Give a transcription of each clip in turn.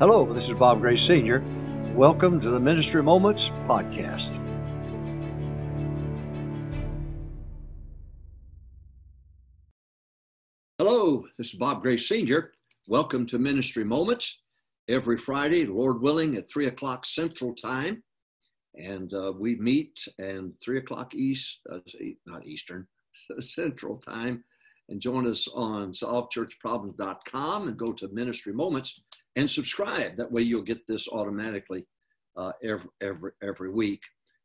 Hello, this is Bob Gray Sr. Welcome to the Ministry Moments podcast. Hello, this is Bob Gray Sr. Welcome to Ministry Moments. Every Friday, Lord willing, at 3 o'clock Central Time. And uh, we meet and 3 o'clock East, uh, not Eastern, Central Time. And join us on solvechurchproblems.com and go to Ministry Moments and subscribe. That way you'll get this automatically uh, every, every, every week.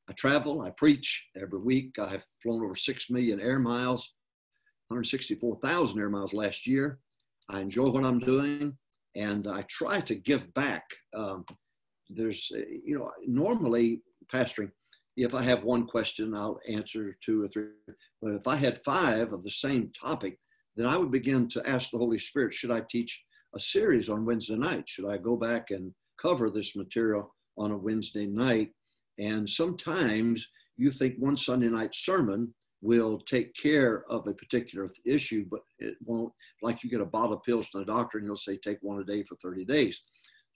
I travel, I preach every week. I have flown over 6 million air miles, 164,000 air miles last year. I enjoy what I'm doing and I try to give back. Um, there's, you know, normally pastoring, if I have one question, I'll answer two or three. But if I had five of the same topic, then I would begin to ask the Holy Spirit, should I teach a series on Wednesday night. Should I go back and cover this material on a Wednesday night? And sometimes you think one Sunday night sermon will take care of a particular issue, but it won't. Like you get a bottle of pills from the doctor and he'll say take one a day for 30 days.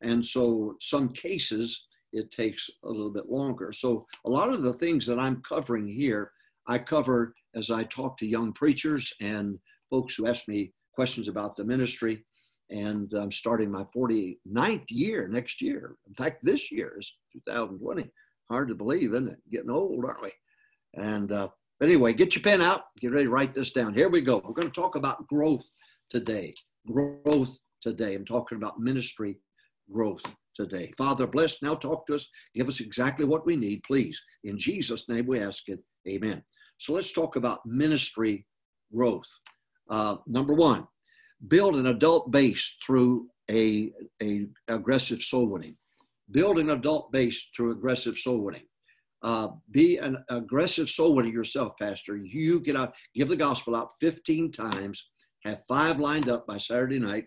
And so some cases it takes a little bit longer. So a lot of the things that I'm covering here, I cover as I talk to young preachers and folks who ask me questions about the ministry and I'm starting my 49th year next year. In fact, this year is 2020. Hard to believe, isn't it? Getting old, aren't we? And uh, anyway, get your pen out. Get ready to write this down. Here we go. We're going to talk about growth today. Growth today. I'm talking about ministry growth today. Father, bless. Now talk to us. Give us exactly what we need, please. In Jesus' name we ask it. Amen. So let's talk about ministry growth. Uh, number one, build an adult base through a, a aggressive soul winning. Build an adult base through aggressive soul winning. Uh, be an aggressive soul winner yourself, Pastor. You get out, give the gospel out 15 times, have five lined up by Saturday night,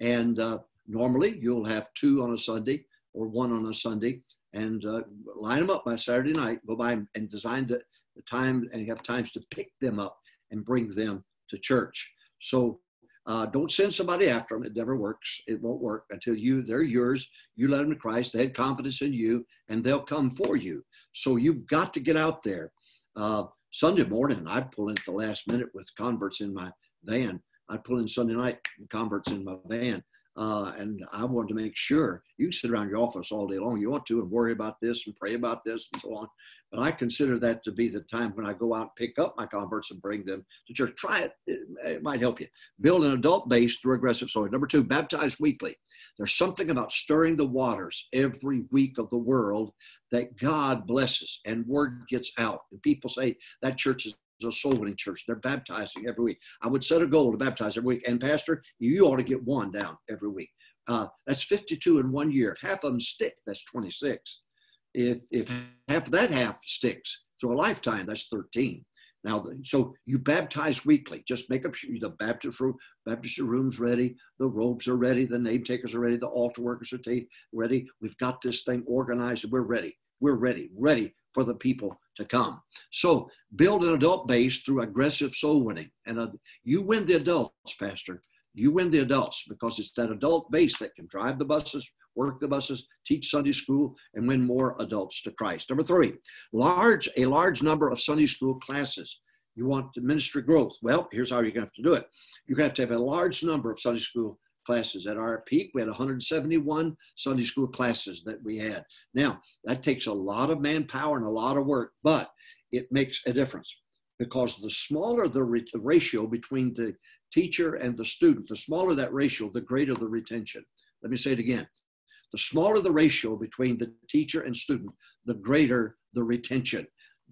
and uh, normally you'll have two on a Sunday or one on a Sunday, and uh, line them up by Saturday night. Go by and design the, time, and have times to pick them up and bring them to church. So uh, don't send somebody after them. It never works. It won't work until you, they're yours. You let them to Christ. They had confidence in you and they'll come for you. So you've got to get out there. Uh, Sunday morning, I'd pull in at the last minute with converts in my van. I'd pull in Sunday night with converts in my van. Uh, and I wanted to make sure you sit around your office all day long. You want to and worry about this and pray about this and so on. But I consider that to be the time when I go out and pick up my converts and bring them to church. Try it, it, it might help you. Build an adult base through aggressive sowing. Number two, baptize weekly. There's something about stirring the waters every week of the world that God blesses and word gets out. And people say that church is a soul winning church. They're baptizing every week. I would set a goal to baptize every week. And Pastor, you ought to get one down every week. Uh, that's 52 in one year. Half of them stick, that's 26. If, if half of that half sticks through a lifetime, that's 13. Now, so you baptize weekly. Just make up the Baptist room, Baptist rooms ready, the robes are ready, the name takers are ready, the altar workers are ready. We've got this thing organized, we're ready. We're ready, ready for the people to come. So build an adult base through aggressive soul winning. And uh, you win the adults, Pastor. You win the adults because it's that adult base that can drive the buses, work the buses, teach Sunday school, and win more adults to Christ. Number three, large a large number of Sunday school classes. You want ministry growth. Well, here's how you're going to have to do it. You're going to have to have a large number of Sunday school classes. At our peak, we had 171 Sunday school classes that we had. Now, that takes a lot of manpower and a lot of work, but it makes a difference because the smaller the ratio between the teacher and the student, the smaller that ratio, the greater the retention. Let me say it again. The smaller the ratio between the teacher and student, the greater the retention.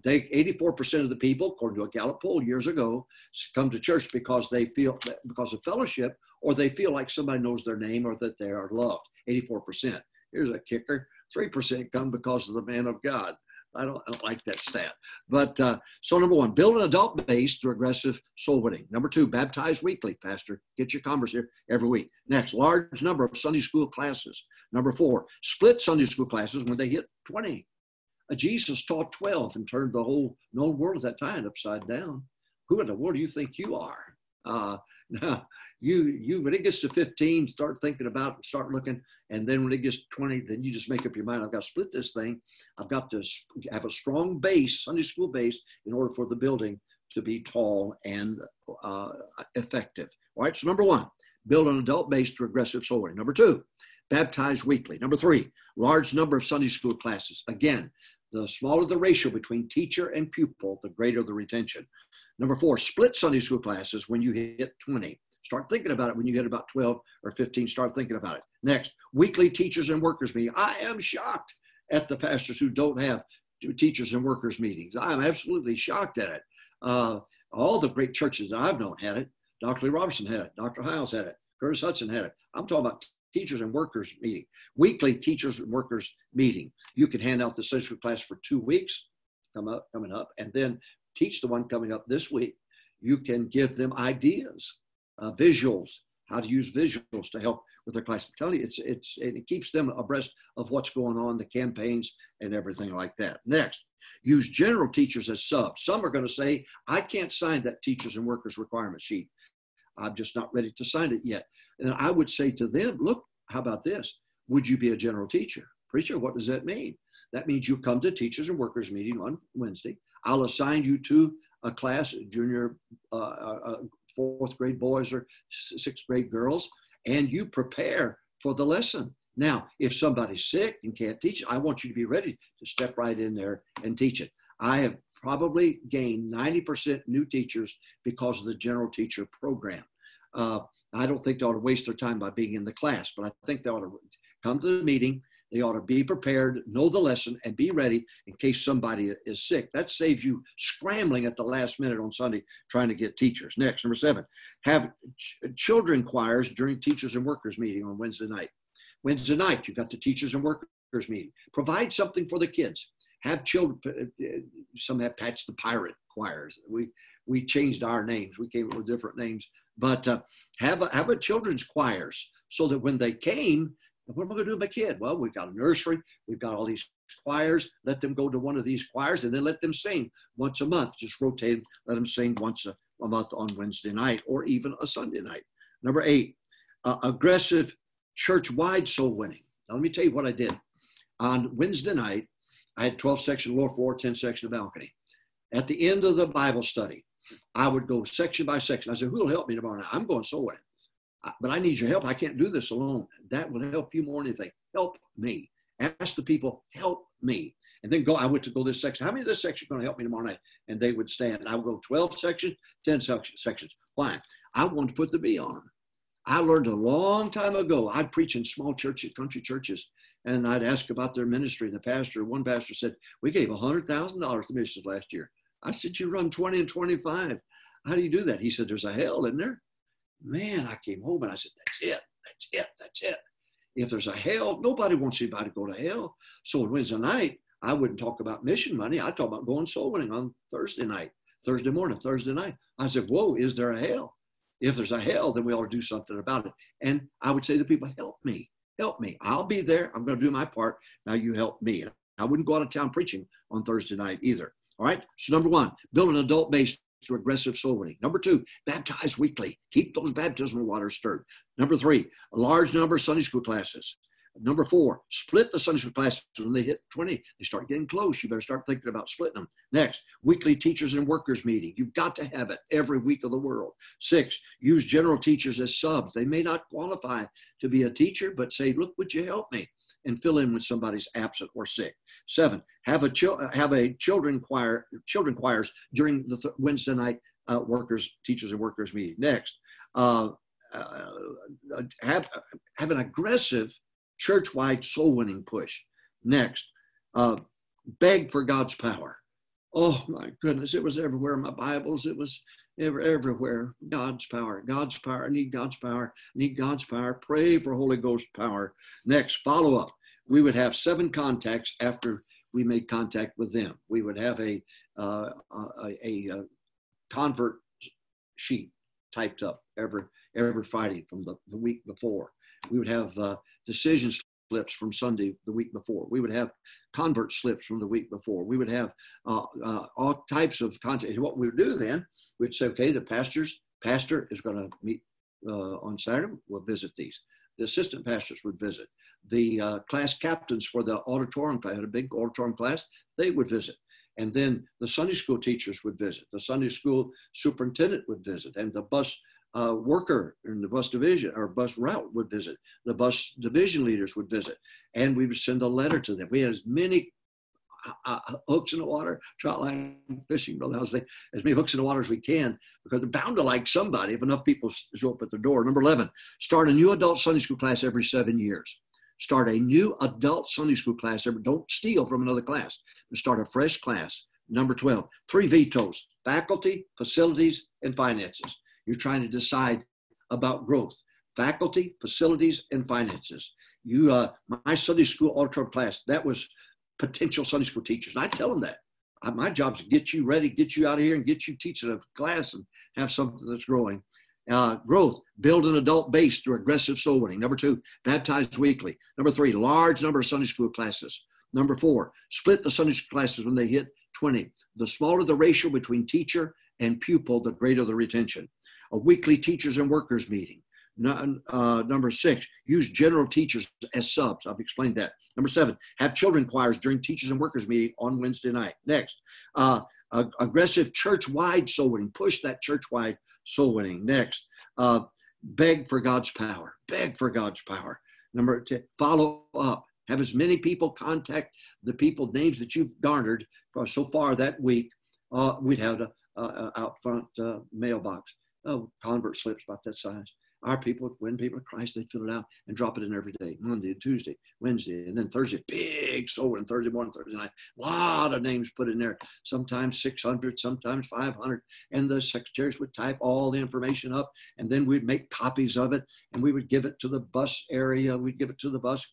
They 84% of the people, according to a Gallup poll years ago, come to church because they feel because of fellowship or they feel like somebody knows their name or that they are loved. 84%. Here's a kicker: 3% come because of the man of God. I don't, I don't like that stat. But uh, so number one, build an adult base through aggressive soul winning. Number two, baptize weekly, Pastor. Get your converse here every week. Next, large number of Sunday school classes. Number four, split Sunday school classes when they hit 20. Uh, Jesus taught 12 and turned the whole known world at that time upside down. Who in the world do you think you are? Uh, now, you you when it gets to 15, start thinking about, start looking, and then when it gets 20, then you just make up your mind. I've got to split this thing. I've got to have a strong base, Sunday school base, in order for the building to be tall and uh, effective. All right. So number one, build an adult base through aggressive. Number two, baptize weekly. Number three, large number of Sunday school classes. Again, the smaller the ratio between teacher and pupil, the greater the retention. Number four, split Sunday school classes when you hit 20. Start thinking about it when you hit about 12 or 15. Start thinking about it. Next, weekly teachers and workers meeting. I am shocked at the pastors who don't have teachers and workers meetings. I'm absolutely shocked at it. Uh, all the great churches that I've known had it. Dr. Lee Roberson had it. Dr. Hyles had it. Curtis Hutson had it. I'm talking about teachers and workers meeting, weekly teachers and workers meeting. You can hand out the social class for two weeks come up, coming up, and then teach the one coming up this week. You can give them ideas, uh, visuals, how to use visuals to help with their class. You, it's, it's, it keeps them abreast of what's going on, the campaigns and everything like that. Next, use general teachers as subs. Some are going to say, I can't sign that teachers and workers requirement sheet. I'm just not ready to sign it yet. And I would say to them, look, how about this? Would you be a general teacher? Preacher, what does that mean? That means you come to teachers and workers meeting on Wednesday. I'll assign you to a class, junior, uh, uh, uh, fourth grade boys or sixth grade girls, and you prepare for the lesson. Now, if somebody's sick and can't teach I want you to be ready to step right in there and teach it. I have probably gained 90% new teachers because of the general teacher program. Uh, I don't think they ought to waste their time by being in the class, but I think they ought to come to the meeting. They ought to be prepared, know the lesson, and be ready in case somebody is sick. That saves you scrambling at the last minute on Sunday trying to get teachers. Next, number seven, have ch- children choirs during teachers and workers meeting on Wednesday night. Wednesday night, you've got the teachers and workers meeting. Provide something for the kids. Have children, uh, some have Patch the Pirate choirs. We, we changed our names. We came up with different names but uh, have a, have a children's choirs so that when they came, what am I going to do with my kid? Well, we've got a nursery, we've got all these choirs. Let them go to one of these choirs and then let them sing once a month. Just rotate, let them sing once a, a month on Wednesday night or even a Sunday night. Number eight, uh, aggressive church-wide soul winning. Now, let me tell you what I did. On Wednesday night, I had 12 section lower floor, 10 section of balcony. At the end of the Bible study, I would go section by section. I said, who will help me tomorrow night? I'm going soul winning, but I need your help. I can't do this alone. That will help you more than anything. Help me. Ask the people, help me. And then go, I went to go this section. How many of this section going to help me tomorrow night? And they would stand. I would go 12 sections, 10 sections. Why? I wanted to put the B on. I learned a long time ago. I'd preach in small churches, country churches, and I'd ask about their ministry. And The pastor, one pastor said, We gave $100,000 to missions last year. I said, You run 20 and 25. How do you do that? He said, There's a hell in there. Man, I came home and I said, That's it. That's it. That's it. If there's a hell, nobody wants anybody to go to hell. So on Wednesday night, I wouldn't talk about mission money. I'd talk about going soul winning on Thursday night, Thursday morning, Thursday night. I said, Whoa, is there a hell? If there's a hell, then we ought to do something about it. And I would say to people, Help me. Help me. I'll be there. I'm going to do my part. Now you help me. I wouldn't go out of town preaching on Thursday night either. All right. So number one, build an adult base through aggressive soul winning. Number two, baptize weekly. Keep those baptismal waters stirred. Number three, a large number of Sunday school classes. Number four, split the Sunday school classes when they hit 20. They start getting close. You better start thinking about splitting them. Next, weekly teachers and workers meeting. You've got to have it every week of the world. Six, use general teachers as subs. They may not qualify to be a teacher, but say, look, would you help me? And fill in when somebody's absent or sick. Seven, have a chil- have a children choir children choirs during the th- Wednesday night uh, workers teachers and workers meeting. Next, uh, uh, have have an aggressive church-wide soul winning push. Next, uh, beg for God's power. Oh my goodness, it was everywhere my Bibles. It was ever, everywhere. God's power, God's power. I need God's power. I need God's power. Pray for Holy Ghost power. Next, follow up. We would have seven contacts after we made contact with them. We would have a, uh, a, a, a, convert sheet typed up every, every Friday from the, the week before. We would have uh, decisions slips from Sunday the week before. We would have convert slips from the week before. We would have uh, uh, all types of content. What we would do then, we'd say, okay, the pastors pastor is going to meet uh, on Saturday. We'll visit these. The assistant pastors would visit. The uh, class captains for the auditorium, I had a big auditorium class, they would visit. And then the Sunday school teachers would visit. The Sunday school superintendent would visit. And the bus uh, worker in the bus division or bus route would visit. The bus division leaders would visit. And we would send a letter to them. We had as many uh, uh hooks in the water, trout line fishing, saying, as many hooks in the water as we can because they're bound to like somebody if enough people show up at the door. Number 11, start a new adult Sunday school class every seven years. Start a new adult Sunday school class. Every, don't steal from another class. Start a fresh class. Number 12, three vetoes faculty, facilities, and finances. You're trying to decide about growth faculty, facilities, and finances. You, uh, my Sunday school auditorium class, that was potential Sunday school teachers. And I tell them that. My job is to get you ready, get you out of here, and get you teaching a class and have something that's growing. Uh, growth, build an adult base through aggressive soul winning. Number two, baptized weekly. Number three, large number of Sunday school classes. Number four, split the Sunday school classes when they hit 20. The smaller the ratio between teacher and pupil, the greater the retention. A weekly teachers and workers meeting. Uh, number six, use general teachers as subs. I've explained that. Number seven, have children choirs during teachers and workers meeting on Wednesday night. Next, uh, aggressive church-wide soul winning. Push that church-wide soul winning. Next, uh, beg for God's power. Beg for God's power. Number 10, follow up. Have as many people contact the people names that you've garnered so far that week. Uh, we'd have a, a out front uh, mailbox. Oh, convert slips about that size. Our people, when people to Christ, they fill it out and drop it in every day Monday, Tuesday, Wednesday, and then Thursday, big soul, and Thursday morning, Thursday night. A lot of names put in there, sometimes 600, sometimes 500. And the secretaries would type all the information up, and then we'd make copies of it, and we would give it to the bus area, we'd give it to the bus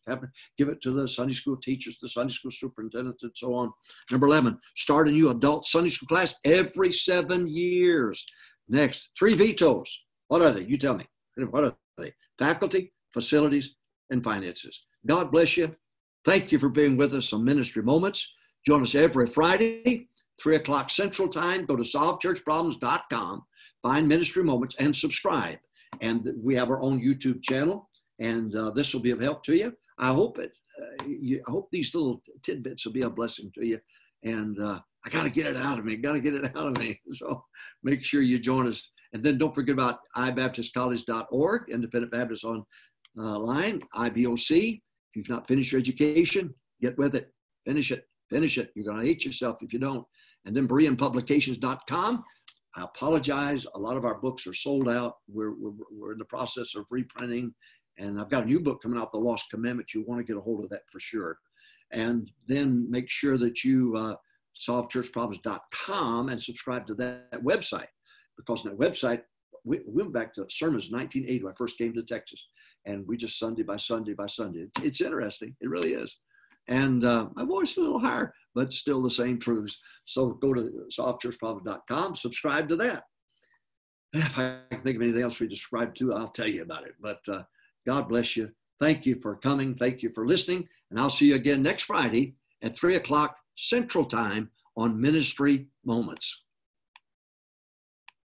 give it to the Sunday school teachers, the Sunday school superintendents, and so on. Number 11, start a new adult Sunday school class every seven years. Next, three vetoes. What are they? You tell me. What are they? Faculty, facilities, and finances. God bless you. Thank you for being with us on Ministry Moments. Join us every Friday, 3 o'clock Central Time. Go to solvechurchproblems.com, find Ministry Moments, and subscribe. And we have our own YouTube channel, and uh, this will be of help to you. I hope it. Uh, you, I hope these little tidbits will be a blessing to you. And uh, I got to get it out of me. Got to get it out of me. So make sure you join us and then don't forget about ibaptistcollege.org, Independent Baptist on uh, IBOC. If you've not finished your education, get with it. Finish it. Finish it. You're going to hate yourself if you don't. And then BereanPublications.com. I apologize. A lot of our books are sold out. We're, we're, we're in the process of reprinting. And I've got a new book coming out, The Lost Commandments. You want to get a hold of that for sure. And then make sure that you uh, solvechurchproblems.com and subscribe to that, that website because that website, we, we went back to sermons 1980 when I first came to Texas, and we just Sunday by Sunday by Sunday. It's, it's interesting. It really is. And uh, my voice is a little higher, but still the same truths. So go to solvechurchproblems.com, subscribe to that. If I can think of anything else we subscribe to, I'll tell you about it. But uh, God bless you. Thank you for coming. Thank you for listening. And I'll see you again next Friday at 3 o'clock Central Time on Ministry Moments.